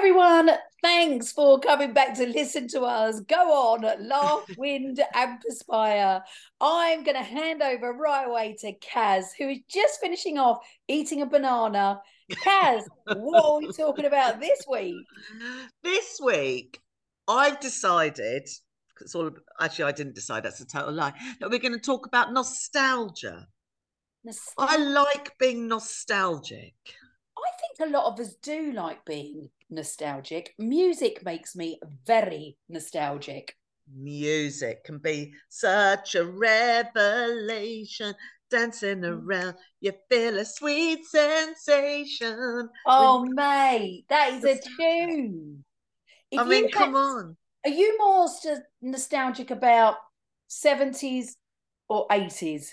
everyone. Thanks for coming back to listen to us. Go on, laugh, wind, and perspire. I'm going to hand over right away to Cas, who is just finishing off eating a banana. Cas, what are we talking about this week? This week, I've decided. It's all actually I didn't decide. That's a total lie. That we're going to talk about nostalgia. I like being nostalgic. I think a lot of us do like being nostalgic. Music makes me very nostalgic. Music can be such a revelation. Dancing mm. around, you feel a sweet sensation. Oh, when... mate, that is a tune. If I mean, had... come on. Are you more nostalgic about 70s or 80s?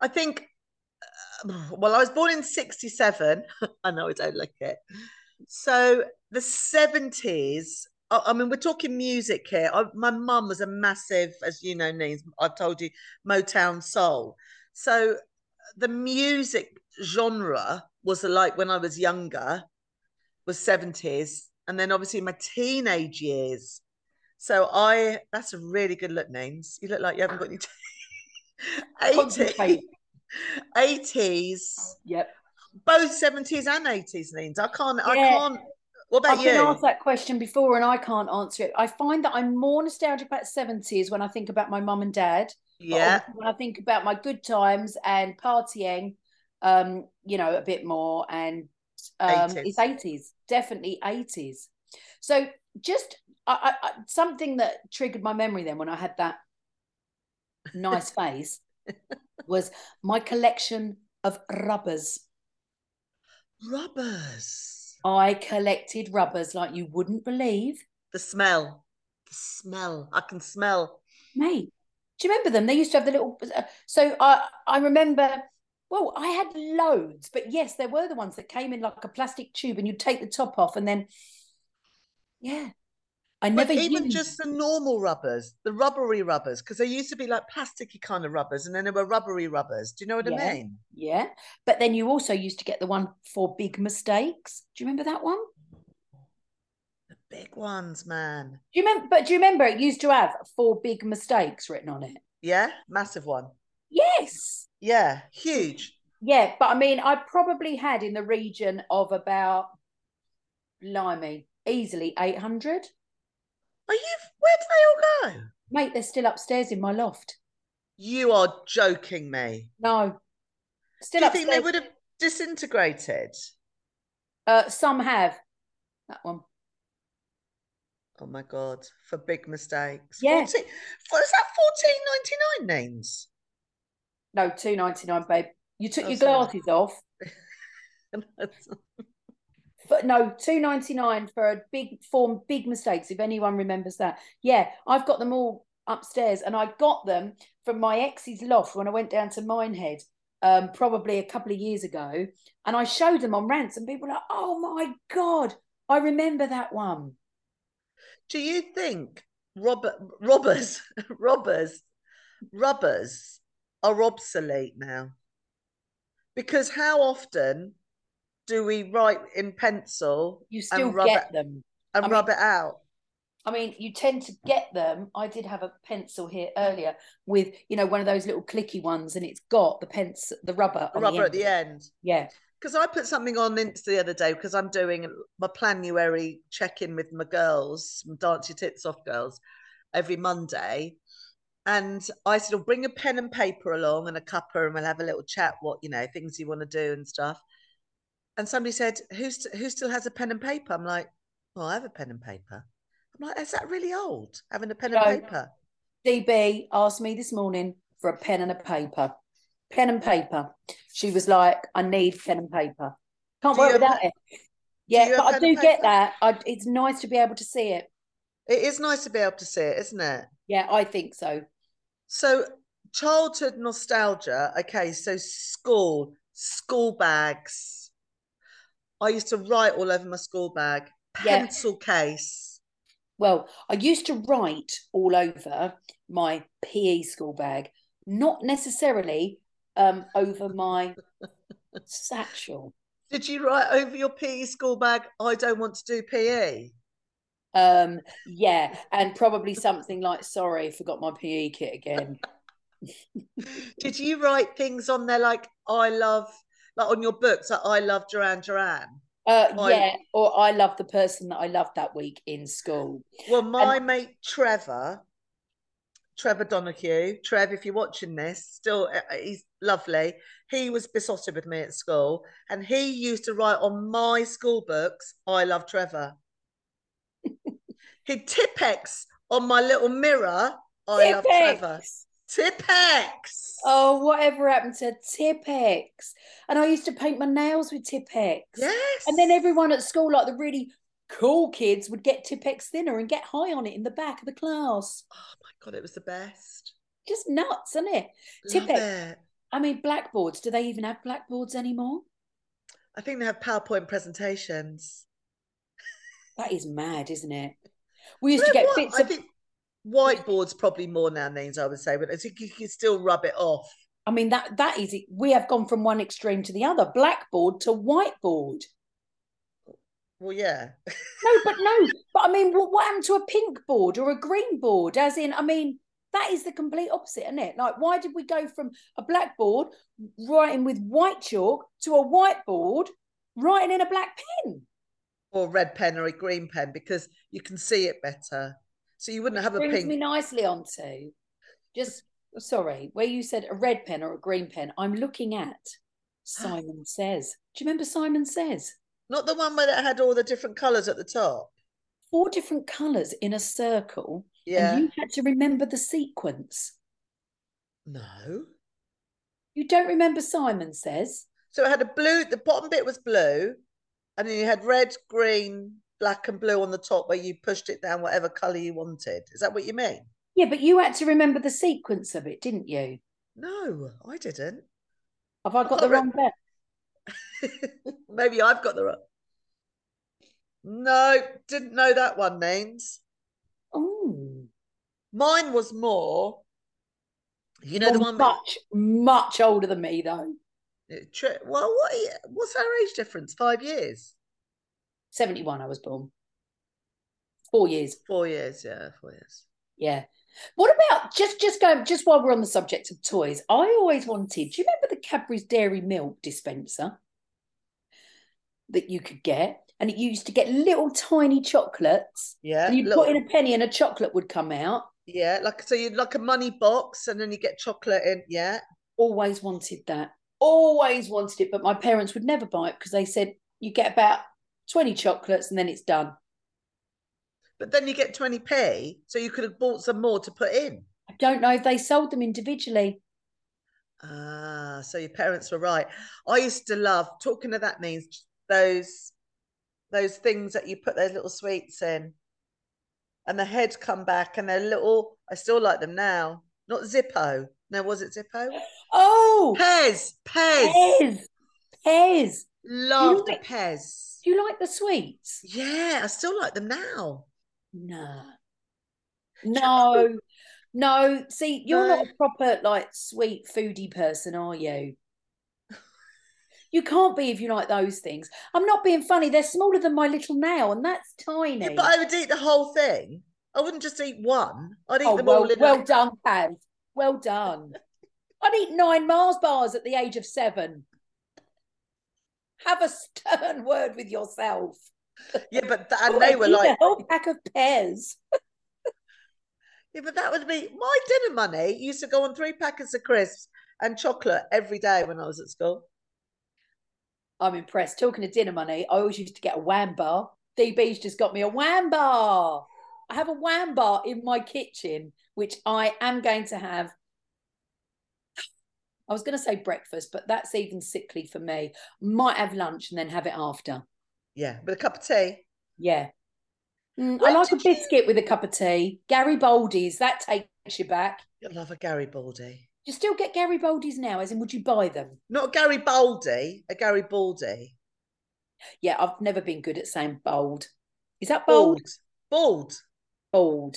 I think well, I was born in 67. I know I don't like it. So the 70s, I mean, we're talking music here. I, my mum was a massive, as you know, Neens, I've told you, Motown soul. So the music genre was like when I was younger, was 70s. And then obviously my teenage years. So I, that's a really good look, Neens. You look like you haven't got any. 80. 80s. Yep. Both 70s and 80s, Neens. I can't, yeah. I can't. What about I've you? I've been asked that question before and I can't answer it. I find that I'm more nostalgic about 70s when I think about my mum and dad. Yeah. When I think about my good times and partying, um, you know, a bit more. And um, 80s. it's 80s, definitely 80s. So just I, I, something that triggered my memory then when I had that nice face was my collection of rubbers. Rubbers. I collected rubbers like you wouldn't believe. The smell. The smell. I can smell. Mate, do you remember them? They used to have the little. Uh, so I I remember. Well, I had loads, but yes, there were the ones that came in like a plastic tube, and you'd take the top off, and then, yeah, I never even used... just the normal rubbers, the rubbery rubbers, because they used to be like plasticky kind of rubbers, and then there were rubbery rubbers. Do you know what yeah. I mean? Yeah. But then you also used to get the one for big mistakes. Do you remember that one? The big ones, man. Do you remember? But do you remember it used to have four big mistakes written on it? Yeah, massive one. Yes. Yeah, huge. Yeah, but I mean, I probably had in the region of about, blimey, easily eight hundred. Are you? Where do they all go? Mate, they're still upstairs in my loft. You are joking me. No. Still Do you upstairs. think they would have disintegrated? Uh, some have. That one. Oh my god! For big mistakes. Yeah. 14, was that fourteen ninety nine Neens? No, two ninety nine, babe. You took oh, your glasses off. but no, two ninety nine for a big form, big mistakes. If anyone remembers that, yeah, I've got them all upstairs, and I got them from my ex's loft when I went down to Minehead, um, probably a couple of years ago, and I showed them on rants, and people were like, "Oh my god, I remember that one." Do you think robber, robbers, robbers, rubbers are obsolete now? Because how often do we write in pencil? You still get it, them and I rub mean, it out. I mean, you tend to get them. I did have a pencil here earlier with, you know, one of those little clicky ones, and it's got the pencil, the rubber, the rubber the at the end. Yeah. Because I put something on Insta the other day because I'm doing my Planuary check in with my girls, my Dance Your Tits Off girls, every Monday. And I said, well, bring a pen and paper along and a cuppa, and we'll have a little chat, what, you know, things you want to do and stuff and somebody said, "Who's who still has a pen and paper?" I'm like, "Well, I have a pen and paper." I'm like, "Is that really old? Having a pen and paper?" DB asked me this morning for a pen and a paper. Pen and paper. She was like, "I need pen and paper. Can't do work without it." Yeah, but I do get that. I, it's nice to be able to see it. It is nice to be able to see it, isn't it? Yeah, I think so. So, childhood nostalgia. Okay, so school, school bags I used to write all over my school bag, pencil yeah. case. Well, I used to write all over my PE school bag, not necessarily um, over my satchel. Did you write over your PE school bag, I don't want to do PE? Um, yeah, and probably something like, sorry, forgot my PE kit again. Did you write things on there like I love like on your books like I love Duran Duran? Uh, I, yeah, or I love the person that I loved that week in school. Well, my and, mate Trevor, Trevor Donahue, Trev, if you're watching this, still uh, uh, he's lovely. He was besotted with me at school, and he used to write on my school books, "I love Trevor." He'd Tipp-Ex on my little mirror. I love Trevor. Tipp-Ex. Oh, whatever happened to Tipp-Ex? And I used to paint my nails with Tipp-Ex. Yes. And then everyone at school, like the really cool kids, would get Tipp-Ex thinner and get high on it in the back of the class. Oh my god, it was the best. Just nuts, isn't it? Tipp-Ex. It. I mean, blackboards. Do they even have blackboards anymore? I think they have PowerPoint presentations. That is mad, isn't it? We used to get what? bits I of. Think whiteboards probably more now Neens I would say, but I think you can still rub it off. I mean that that is it. We have gone from one extreme to the other, blackboard to whiteboard. Well, yeah. no, but no, but I mean, what, what happened to a pink board or a green board? As in, I mean, that is the complete opposite, isn't it? Like, why did we go from a blackboard writing with white chalk to a whiteboard writing in a black pen? Or red pen or a green pen because you can see it better. So you wouldn't Which have a brings pink. me nicely onto just sorry, where you said a red pen or a green pen. I'm looking at Simon Says. Do you remember Simon Says? Not the one where it had all the different colours at the top. Four different colours in a circle. Yeah. And you had to remember the sequence. No. You don't remember Simon Says? So it had a blue, the bottom bit was blue, and then you had red, green, black and blue on the top where you pushed it down whatever color you wanted. Is that what you mean? Yeah, but you had to remember the sequence of it, didn't you? No, I didn't. Have I got I the wrong bit? Maybe I've got the wrong. No, didn't know that one Neens. Oh. Mine was more. You know You're the one much, much older than me though. Well, what? What's our age difference? Five years. 71, I was born. Four years. Four years, yeah, four years. Yeah. What about just just going just while we're on the subject of toys? I always wanted. Do you remember the Cadbury's Dairy Milk dispenser that you could get? And it used to get little tiny chocolates. Yeah. And you put in a penny and a chocolate would come out. Yeah, like so you'd like a money box and then you get chocolate in. Yeah. Always wanted that. Always wanted it, but my parents would never buy it because they said you get about 20 chocolates and then it's done. But then you get 20p, so you could have bought some more to put in. I don't know if they sold them individually. Ah, so your parents were right. I used to love talking of that means those those things that you put those little sweets in. And the heads come back and they're little I still like them now. Not Zippo. No, was it Zippo? Oh Pez. Pez. Pez. Pez. Loved you Pez. Do you like the sweets? Yeah, I still like them now. No. No. No. See, you're no. not a proper like sweet foodie person, are you? You can't be if you like those things. I'm not being funny. They're smaller than my little nail, and that's tiny. Yeah, but I would eat the whole thing. I wouldn't just eat one. I'd eat oh, them well, all in. Well a... done, Paz. Well done. I'd eat nine Mars bars at the age of seven. Have a stern word with yourself. Yeah, but th- and they were like a whole pack of pears. yeah, but that would be my dinner money. Used to go on three packets of crisps and chocolate every day when I was at school. I'm impressed. Talking of dinner money, I always used to get a wham bar. DB's just got me a wham bar. I have a wham bar in my kitchen, which I am going to have I was going to say breakfast, but that's even sickly for me. Might have lunch and then have it after. Yeah, with a cup of tea. Yeah. Mm, I like a biscuit you... with a cup of tea. Garibaldi's, that takes you back. You love a Garibaldi. You still get Garibaldi's now? As in, would you buy them? Not a Garibaldi, a Garibaldi. Yeah, I've never been good at saying bold. Is that bold? Bold. Bold.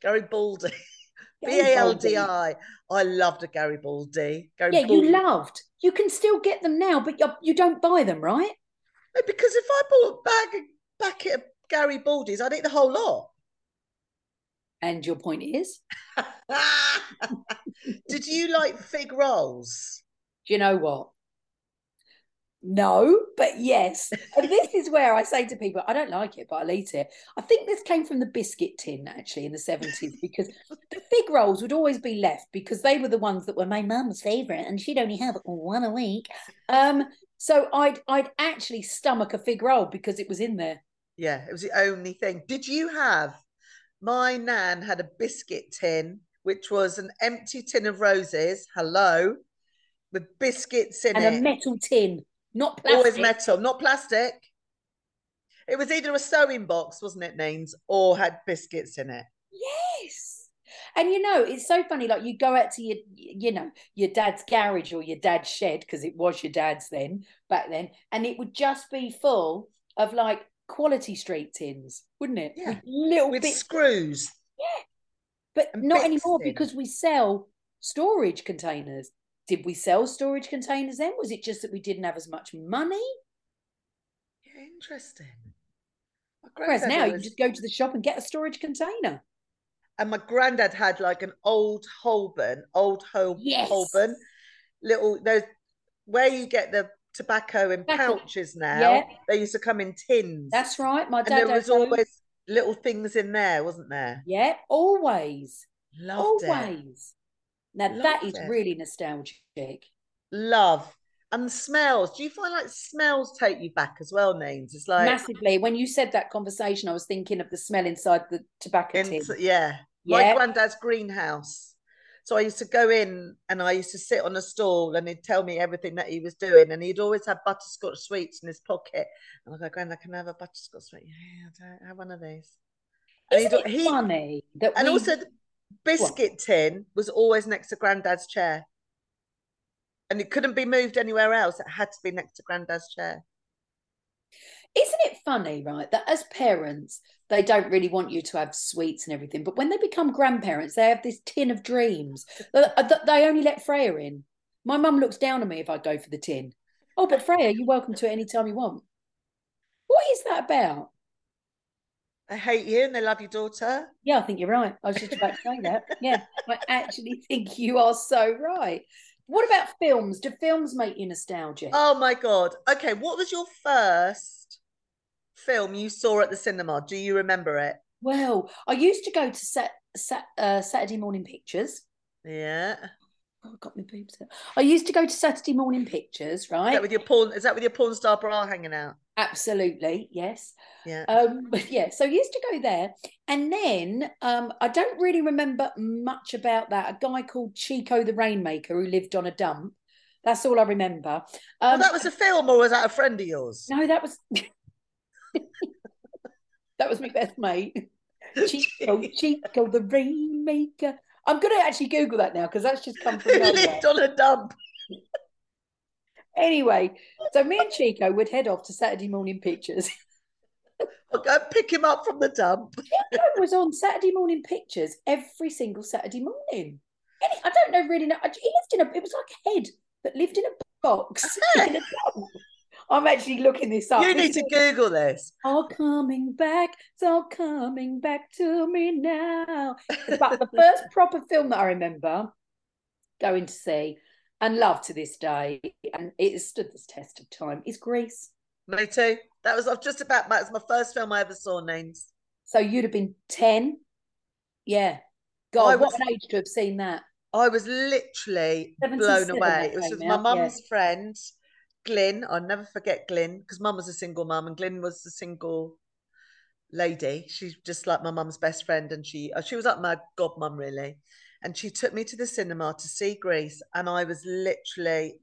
Garibaldi. B A L D I. I loved a Garibaldi. Garibaldi. Yeah, you loved. You can still get them now, but you, you don't buy them, right? No, because if I bought a bag packet of Garibaldi's, I'd eat the whole lot. And your point is? Did you like fig rolls? Do you know what? No, but yes. and this is where I say to people, I don't like it, but I'll eat it. I think this came from the biscuit tin actually in the 70s because the fig rolls would always be left because they were the ones that were my mum's favourite and she'd only have one a week. Um, so I'd I'd actually stomach a fig roll because it was in there. Yeah, it was the only thing. Did you have my nan had a biscuit tin, which was an empty tin of roses. Hello. With biscuits in and it. And a metal tin not plastic. Always metal, not plastic. It was either a sewing box, wasn't it, Neens, or had biscuits in it. Yes. And you know, it's so funny. Like you go out to your, you know, your dad's garage or your dad's shed because it was your dad's then back then, and it would just be full of like quality street tins, wouldn't it? Yeah. With little with bits. screws. Yeah. But and not anymore in. because we sell storage containers did we sell storage containers then? Was it just that we didn't have as much money? Yeah, interesting. Whereas now was... you can just go to the shop and get a storage container. And my granddad had like an old Holborn, old Hol- yes. Holborn, little those where you get the tobacco in pouches now. Yeah. They used to come in tins. That's right. My dad. And there was always little things in there, wasn't there? Yeah, always. Loved always. It. Now Love that is it. really nostalgic. Love. And smells. Do you find like smells take you back as well, Neens? It's like massively. When you said that conversation, I was thinking of the smell inside the tobacco tin. Yeah. My granddad's greenhouse. So I used to go in and I used to sit on a stall and he'd tell me everything that he was doing. And he'd always have butterscotch sweets in his pocket. And I go, Granddad, can I have a butterscotch sweet? Yeah, I don't have one of these. Isn't and it he, funny that and we... also biscuit what? tin was always next to granddad's chair. And it couldn't be moved anywhere else. It had to be next to granddad's chair. Isn't it funny, right, that as parents, they don't really want you to have sweets and everything, but when they become grandparents, they have this tin of dreams uh, that they only let Freya in. My mum looks down on me if I go for the tin. Oh, but Freya, you're welcome to it anytime you want. What is that about? They hate you and they love your daughter. Yeah, I think you're right. I was just about to say that. Yeah, I actually think you are so right. What about films? Do films make you nostalgic? Oh my god. Okay, what was your first film you saw at the cinema? Do you remember it? Well, I used to go to set, set uh, Saturday morning pictures. Yeah. Oh, I got my boobs out. I used to go to Saturday morning pictures, right? Is that with your porn? Is that with your porn star bra hanging out? Absolutely, yes. Yeah. Um, but yeah, so I used to go there, and then um, I don't really remember much about that. A guy called Chico the Rainmaker who lived on a dump. That's all I remember. Um, well, that was a film, or was that a friend of yours? No, that was that was my best mate. Chico, Chico the Rainmaker. I'm going to actually Google that now because that's just come from lived on a dump. anyway, so me and Chico would head off to Saturday morning pictures. I'll go pick him up from the dump. Chico was on Saturday morning pictures every single Saturday morning. I don't know really know. He lived in a. It was like a head that lived in a box. in a I'm actually looking this up. You need to Google this. All coming back, it's all coming back to me now. But the first proper film that I remember going to see and love to this day, and it has stood the test of time, is Grease. Me too. That was just about that was my first film I ever saw. Neens. So you'd have been ten. Yeah. God, was, what an age to have seen that. I was literally blown away. It was with my mum's yeah. friend Glyn, I'll never forget Glyn because mum was a single mum and Glyn was a single lady. She's just like my mum's best friend, and she uh, she was like my godmum really. And she took me to the cinema to see Grease, and I was literally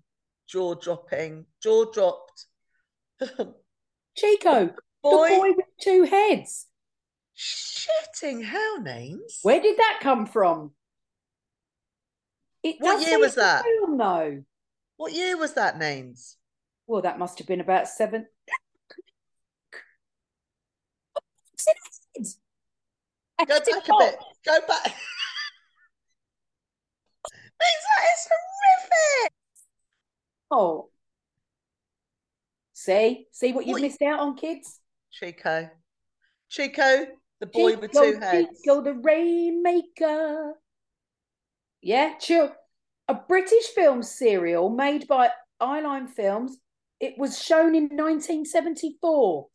jaw dropping, jaw dropped. Chico, boy, the boy with two heads. Shitting hell Neens. Where did that come from? It what year was that? Film, though. What year was that, Neens? Well, that must have been about seven. Go back a bit. Go back. that is horrific. Oh. See? See what you've missed out on, kids? Chico. Chico, the boy with two heads. Chico, the rainmaker. Yeah, chill. A British film serial made by Eyeline Films it was shown in 1974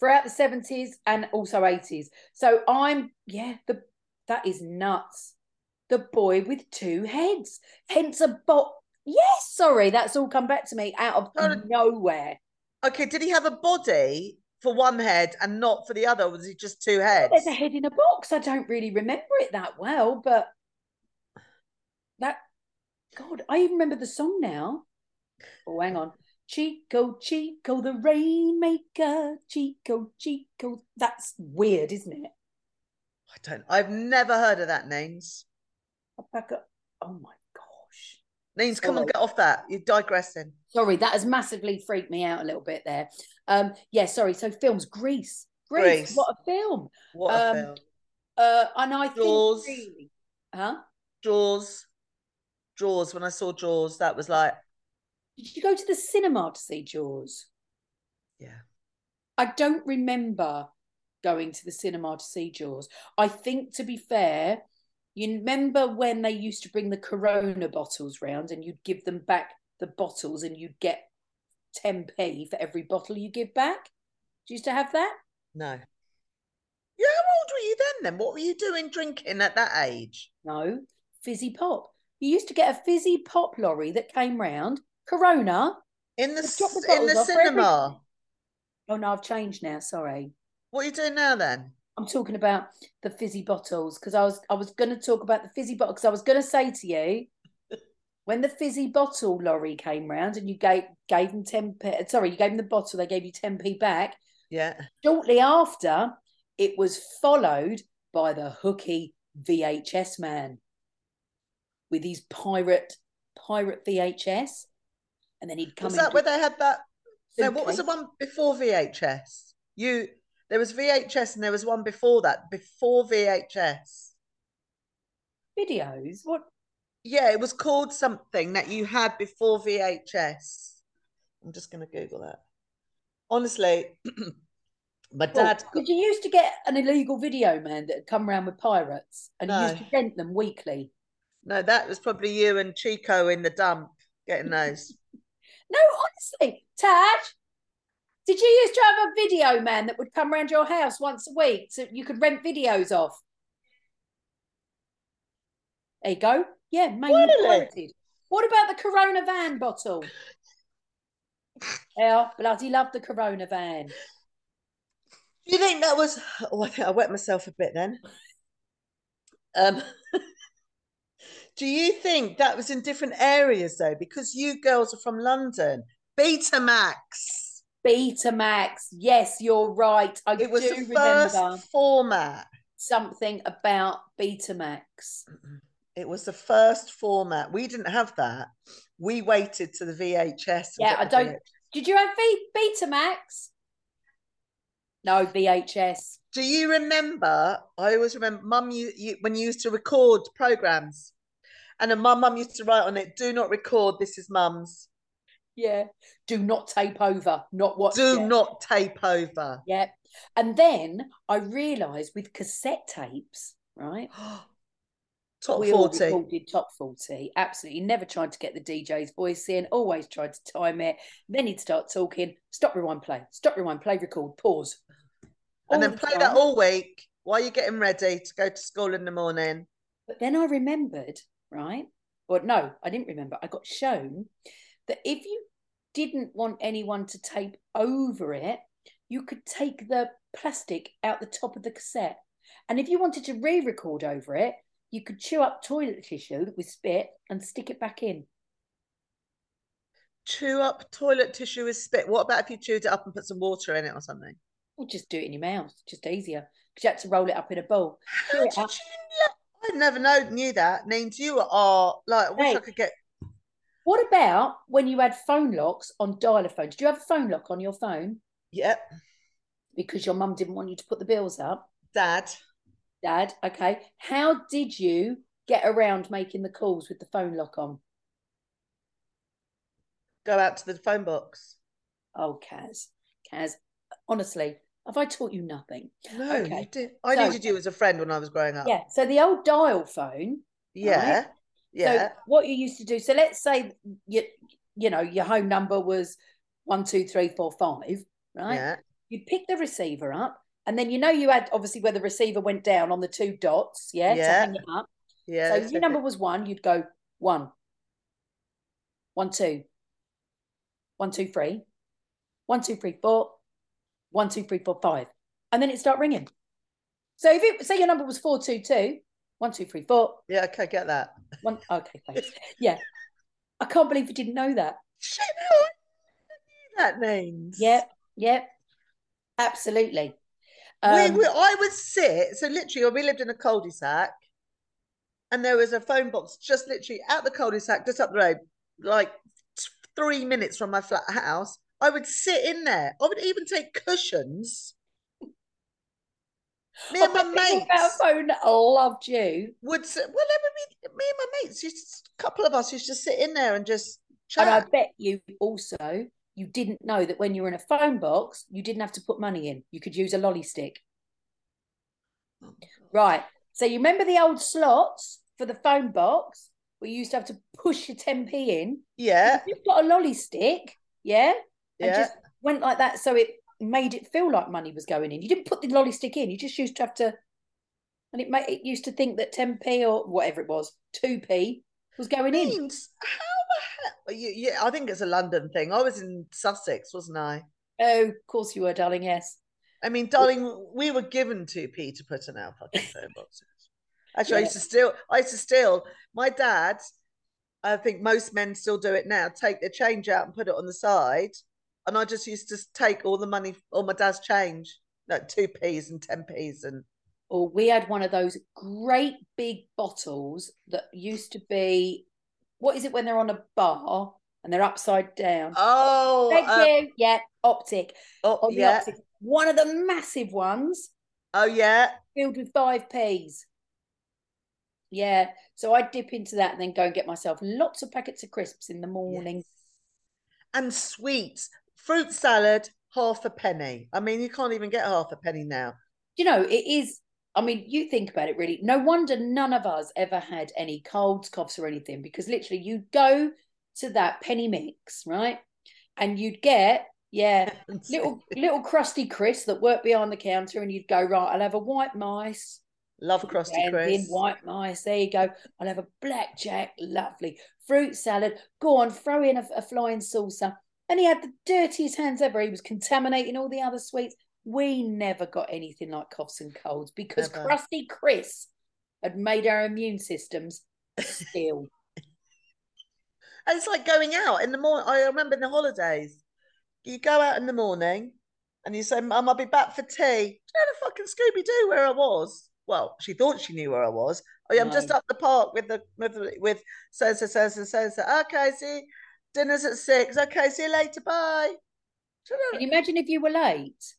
throughout the 70s and also 80s. So I'm, yeah, the that is nuts. The boy with two heads. Hence a bot. Yes, sorry, that's all come back to me out of nowhere. Okay, did he have a body for one head and not for the other? was he just two heads? There's a head in a box. I don't really remember it that well, but that God, I even remember the song now. Oh, hang on. Chico, Chico, the rainmaker. Chico, Chico. That's weird, isn't it? I don't. I've never heard of that, Neens. Oh my gosh. Neens, come on, get off that. You're digressing. Sorry, that has massively freaked me out a little bit there. Um, yeah, sorry. So films, Greece. Grease. Grease. What a film. What um, a film. Uh, and I Jaws. think really, huh? Jaws. Jaws. When I saw Jaws, that was like. Did you go to the cinema to see Jaws? Yeah. I don't remember going to the cinema to see Jaws. I think, to be fair, you remember when they used to bring the Corona bottles round and you'd give them back the bottles and you'd get 10p for every bottle you give back? Do you used to have that? No. Yeah, how old were you then? Then what were you doing drinking at that age? No, fizzy pop. You used to get a fizzy pop lorry that came round, Corona. In the, the in the cinema. Oh no, I've changed now. Sorry. What are you doing now then? I'm talking about the fizzy bottles because I was I was going to talk about the fizzy bottle because I was going to say to you when the fizzy bottle lorry came round and you gave gave them ten p. Sorry, you gave them the bottle. They gave you ten p back. Yeah. Shortly after, it was followed by the hooky VHS man with his pirate pirate VHS, and then he'd come. Was that where they had that? No, what was the one before VHS? You there was VHS and there was one before that, before VHS. Videos? What? Yeah, it was called something that you had before VHS. I'm just going to Google that. Honestly, my dad. Well, did you used to get an illegal video man that had come around with pirates and no. you used to rent them weekly? No, that was probably you and Chico in the dump getting those. no, honestly, Tash, did you used to have a video man that would come around your house once a week so you could rent videos off? There you go. Yeah, mainly really? What about the Corona van bottle? yeah, bloody love the Corona van. Do you think that was? Oh, I think I wet myself a bit then. Um, do you think that was in different areas though? Because you girls are from London. Betamax. Betamax. Yes, you're right. I it was do the first remember format. Something about Betamax. It was the first format. We didn't have that. We waited to the VHS. Yeah, I don't. Did you have v- Betamax? No, VHS. Do you remember? I always remember, Mum, you, you when you used to record programs, and then my mum used to write on it, "Do not record. This is Mum's." Yeah. Do not tape over. Not what. Do yet. not tape over. Yeah. And then I realised with cassette tapes, right? top we 40. All recorded top 40. Absolutely. Never tried to get the DJ's voice in, always tried to time it. Then he'd start talking, stop, rewind, play, stop, rewind, play, record, pause. All and then the play time. that all week while you're getting ready to go to school in the morning. But then I remembered, right? Or no, I didn't remember. I got shown that if you didn't want anyone to tape over it, you could take the plastic out the top of the cassette. And if you wanted to re record over it, you could chew up toilet tissue with spit and stick it back in. Chew up toilet tissue with spit. What about if you chewed it up and put some water in it or something? Or just do it in your mouth, just easier. Because you had to roll it up in a bowl. How did you I never know, knew that. means you are like, I wish hey, I could get what about when you had phone locks on dialer phones? Do you have a phone lock on your phone? Yep. Because your mum didn't want you to put the bills up? Dad. Dad, okay. How did you get around making the calls with the phone lock on? go out to the phone box. Oh, Cas, Cas, honestly, have I taught you nothing? No, okay. you did. I so, needed you as a friend when I was growing up. Yeah. So the old dial phone. Yeah. Right? Yeah. So what you used to do. So let's say you you know your home number was one two three four five. Right. Yeah. You'd pick the receiver up, and then you know you had obviously where the receiver went down on the two dots. Yeah. Yeah. To hang it up. Yeah. So your number was one. You'd go one, one two, one two three, one two three four one, two, three, four, five. And then it start ringing. So if it say your number was four two two, one, two, three, four. Yeah, okay, get that. One okay, thanks. yeah. I can't believe you didn't know that. Shit, that means. Yep, yep. Absolutely. Um, we, we, I would sit, so literally we lived in a cul-de-sac and there was a phone box just literally at the cul-de-sac, just up the road, like three minutes from my flat house. I would sit in there. I would even take cushions. Me and my mates. Phone loved you. Would well, me, me and my mates, just a couple of us used to sit in there and just chat. And I bet you also you didn't know that when you were in a phone box, you didn't have to put money in. You could use a lolly stick. Oh right. So you remember the old slots for the phone box where you used to have to push your 10p in? Yeah. You've got a lolly stick, yeah? And just went like that. So it made it feel like money was going in. You didn't put the lolly stick in. You just used to have to, and it made it used to think that 10p or whatever it was, 2p was going in. How the hell? Yeah, I think it's a London thing. I was in Sussex, wasn't I? Oh, of course you were, darling. Yes. I mean, darling, we were given 2p to put in our fucking phone boxes. Actually, yeah. I used to steal. I used to steal. My dad, I think most men still do it now. Take the change out and put it on the side and I just used to take all the money, all my dad's change, like two p's and ten p's, and. Or we had one of those great big bottles that used to be, what is it when they're on a bar and they're upside down? Oh, thank uh, you. Yeah, optic. Oh, yeah. Optic. One of the massive ones. Oh yeah, filled with five p's. Yeah, so I'd dip into that and then go and get myself lots of packets of crisps in the morning. Yes. And sweets fruit salad, half a penny. I mean, you can't even get half a penny now. You know, it is. I mean, you think about it really. No wonder none of us ever had any colds, coughs, or anything because literally you go to that penny mix, right? And you'd get, yeah, little little crusty Chris that worked behind the counter, and you'd go, right, I'll have a white mice. Love crusty Chris. In white mice. There you go. I'll have a blackjack. Lovely. Fruit salad. Go on, throw in a, a flying saucer and he had the dirtiest hands ever. He was contaminating all the other sweets. We never got anything like coughs and colds because never. Crusty Chris had made our immune systems still. and it's like going out in the morning. I remember in the holidays, you go out in the morning and you say, Mum, I'll be back for tea. Do you know the fucking Scooby Doo where I was? Well, she thought she knew where I was. Oh, yeah, I'm just up the park with the with with so so so so so so. Okay, see, Dinner's at six. Okay, see you later. Bye. Can you imagine if you were late?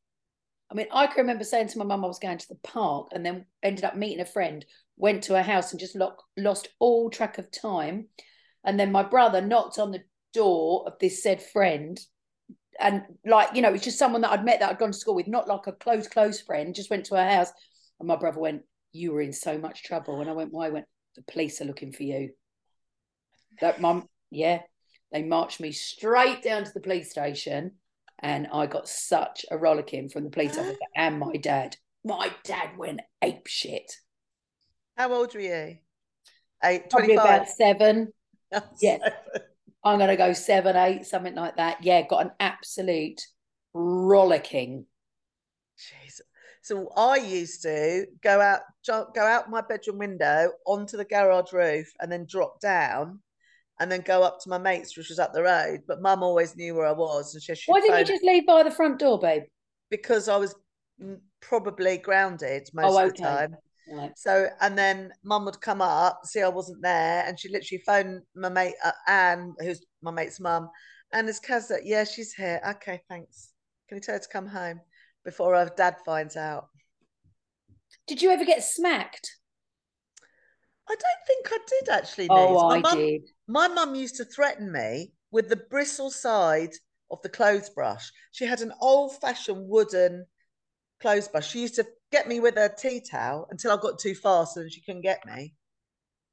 I mean, I can remember saying to my mum I was going to the park and then ended up meeting a friend, went to a house and just lock, lost all track of time. And then my brother knocked on the door of this said friend. And like, you know, it's just someone that I'd met that I'd gone to school with, not like a close, close friend, just went to her house. And my brother went, You were in so much trouble. And I went, Why? Went, The police are looking for you. That mum, yeah, they marched me straight down to the police station, and I got such a rollicking from the police officer and my dad. My dad went ape shit. How old were you? Eight, Probably about seven. yeah. I'm going to go seven, eight, something like that. Yeah, got an absolute rollicking. Jeez. So I used to go out, go out my bedroom window onto the garage roof, and then drop down and then go up to my mates, which was up the road. But mum always knew where I was. And she, Why didn't you just leave by the front door, babe? Because I was probably grounded most oh, okay. of the time. Right. So, and then mum would come up, see I wasn't there, and she literally phoned my mate, uh, Anne, who's my mate's mum, and his cousin, yeah, she's here. Okay, thanks. Can you tell her to come home before her dad finds out? Did you ever get smacked? I don't think I did actually. Oh, my I mum, did. My mum used to threaten me with the bristle side of the clothes brush. She had an old fashioned wooden clothes brush. She used to get me with a tea towel until I got too fast and she couldn't get me.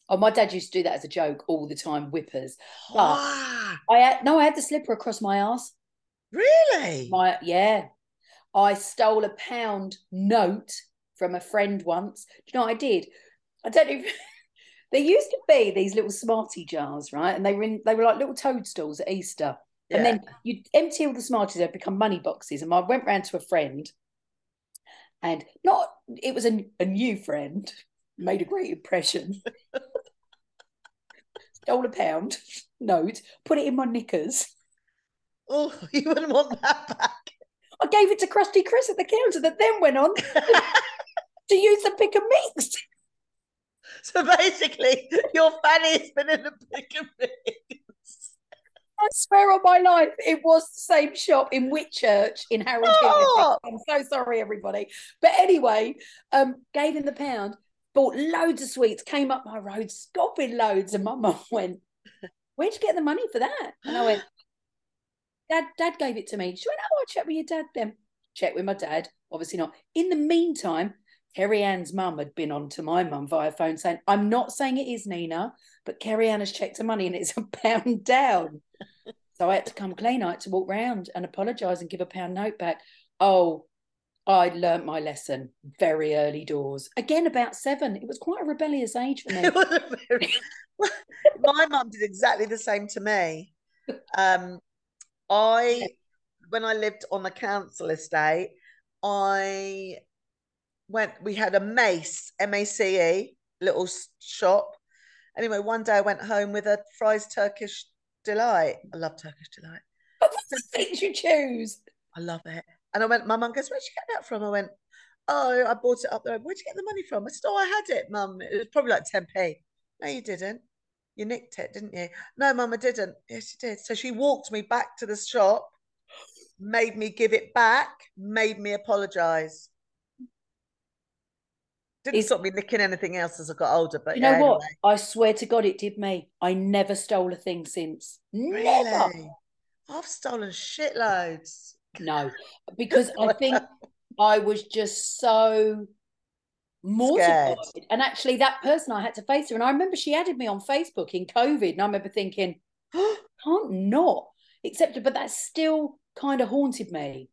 Oh, my dad used to do that as a joke all the time, whippers. But I had no, I had the slipper across my ass. Really? My yeah. I stole a pound note from a friend once. Do you know what I did? I don't know. there used to be these little smartie jars, right? And they were in, they were like little toadstools at Easter. Yeah. And then you empty all the smarties, they'd become money boxes. And I went round to a friend, and not it was a, a new friend, made a great impression. Stole a pound note, put it in my knickers. Oh, you wouldn't want that back. I gave it to Krusty Chris at the counter that then went on to use the pick and mix. So basically, your fanny's been in the pick and mix. I swear on my life, it was the same shop in Whitchurch in Harold oh! I'm so sorry, everybody. But anyway, um, gave him the pound, bought loads of sweets, came up my road, scopping loads, and my mum went, Where'd you get the money for that? And I went, Dad, Dad gave it to me. She went, Oh, I'll check with your dad then. Check with my dad. Obviously not. In the meantime, Kerry Ann's mum had been on to my mum via phone saying, I'm not saying it is Nina, but Kerry Ann has checked her money and it's a pound down. so I had to come clean. I had to walk round and apologise and give a pound note back. Oh, I learnt my lesson very early doors. Again, about seven. It was quite a rebellious age for me. Very... my mum did exactly the same to me. Um, I, when I lived on the council estate, I went. We had a Mace, M A C E, little shop. Anyway, one day I went home with a Fry's Turkish delight. I love Turkish delight. What's the things you choose? I love it. And I went, my mum goes, Where'd you get that from? I went, Oh, I bought it up there. Where'd you get the money from? I said, Oh, I had it, mum. It was probably like 10p. No, you didn't. You nicked it, didn't you? No, mum, I didn't. Yes, you did. So she walked me back to the shop, made me give it back, made me apologize. Didn't stop me nicking anything else as I got older. But you know yeah, what? Anyway. I swear to God, it did me. I never stole a thing since. Really? Never. I've stolen shitloads. No, because I think I was just so mortified. Scared. And actually, that person I had to face her, and I remember she added me on Facebook in COVID, and I remember thinking, can't not accept it, but that still kind of haunted me.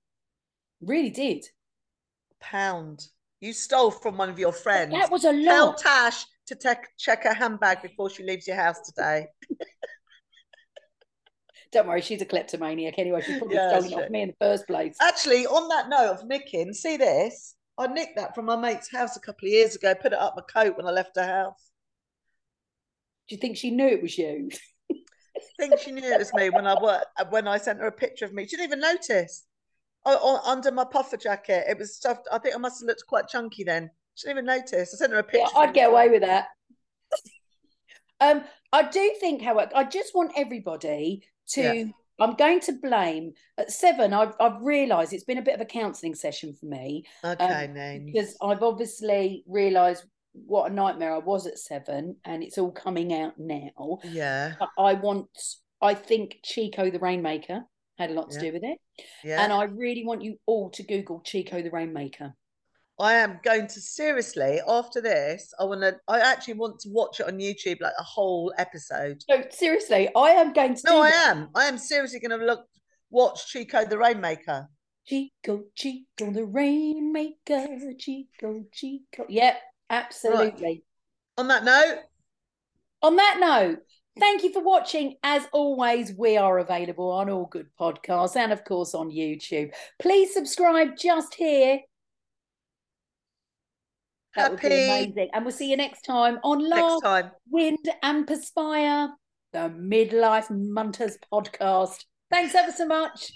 Really did. Pound. You stole from one of your friends. That was a lot. Tell Tash to take, check her handbag before she leaves your house today. Don't worry, she's a kleptomaniac anyway. She probably yeah, it off me in the first place. Actually, on that note of nicking, see this? I nicked that from my mate's house a couple of years ago, put it up my coat when I left her house. Do you think she knew it was you? I think she knew it was me when I worked, when I sent her a picture of me. She didn't even notice. Oh, under my puffer jacket, it was stuffed. I think I must have looked quite chunky then. She didn't even notice. I sent her a picture. Yeah, I'd get away with that. um, I do think, however, I just want everybody to yeah. I'm going to blame at seven. I've I've realised it's been a bit of a counselling session for me. Okay, um, because I've obviously realised what a nightmare I was at seven, and it's all coming out now. Yeah, I want. I think Chico the Rainmaker had a lot to yeah. do with it. Yeah, and I really want you all to Google Chico the Rainmaker. I am going to seriously after this. I want to. I actually want to watch it on YouTube, like a whole episode. No, seriously, I am going to. No, I that. am. I am seriously going to look watch Chico the Rainmaker. Chico, Chico the Rainmaker, Chico, Chico. Yep, absolutely. Right. On that note. On that note, thank you for watching. As always, we are available on all good podcasts and, of course, on YouTube. Please subscribe just here that Happy. would be amazing. And we'll see you next time on Laugh, time. Wind and Perspire, the Midlife Munters podcast. Thanks ever so much.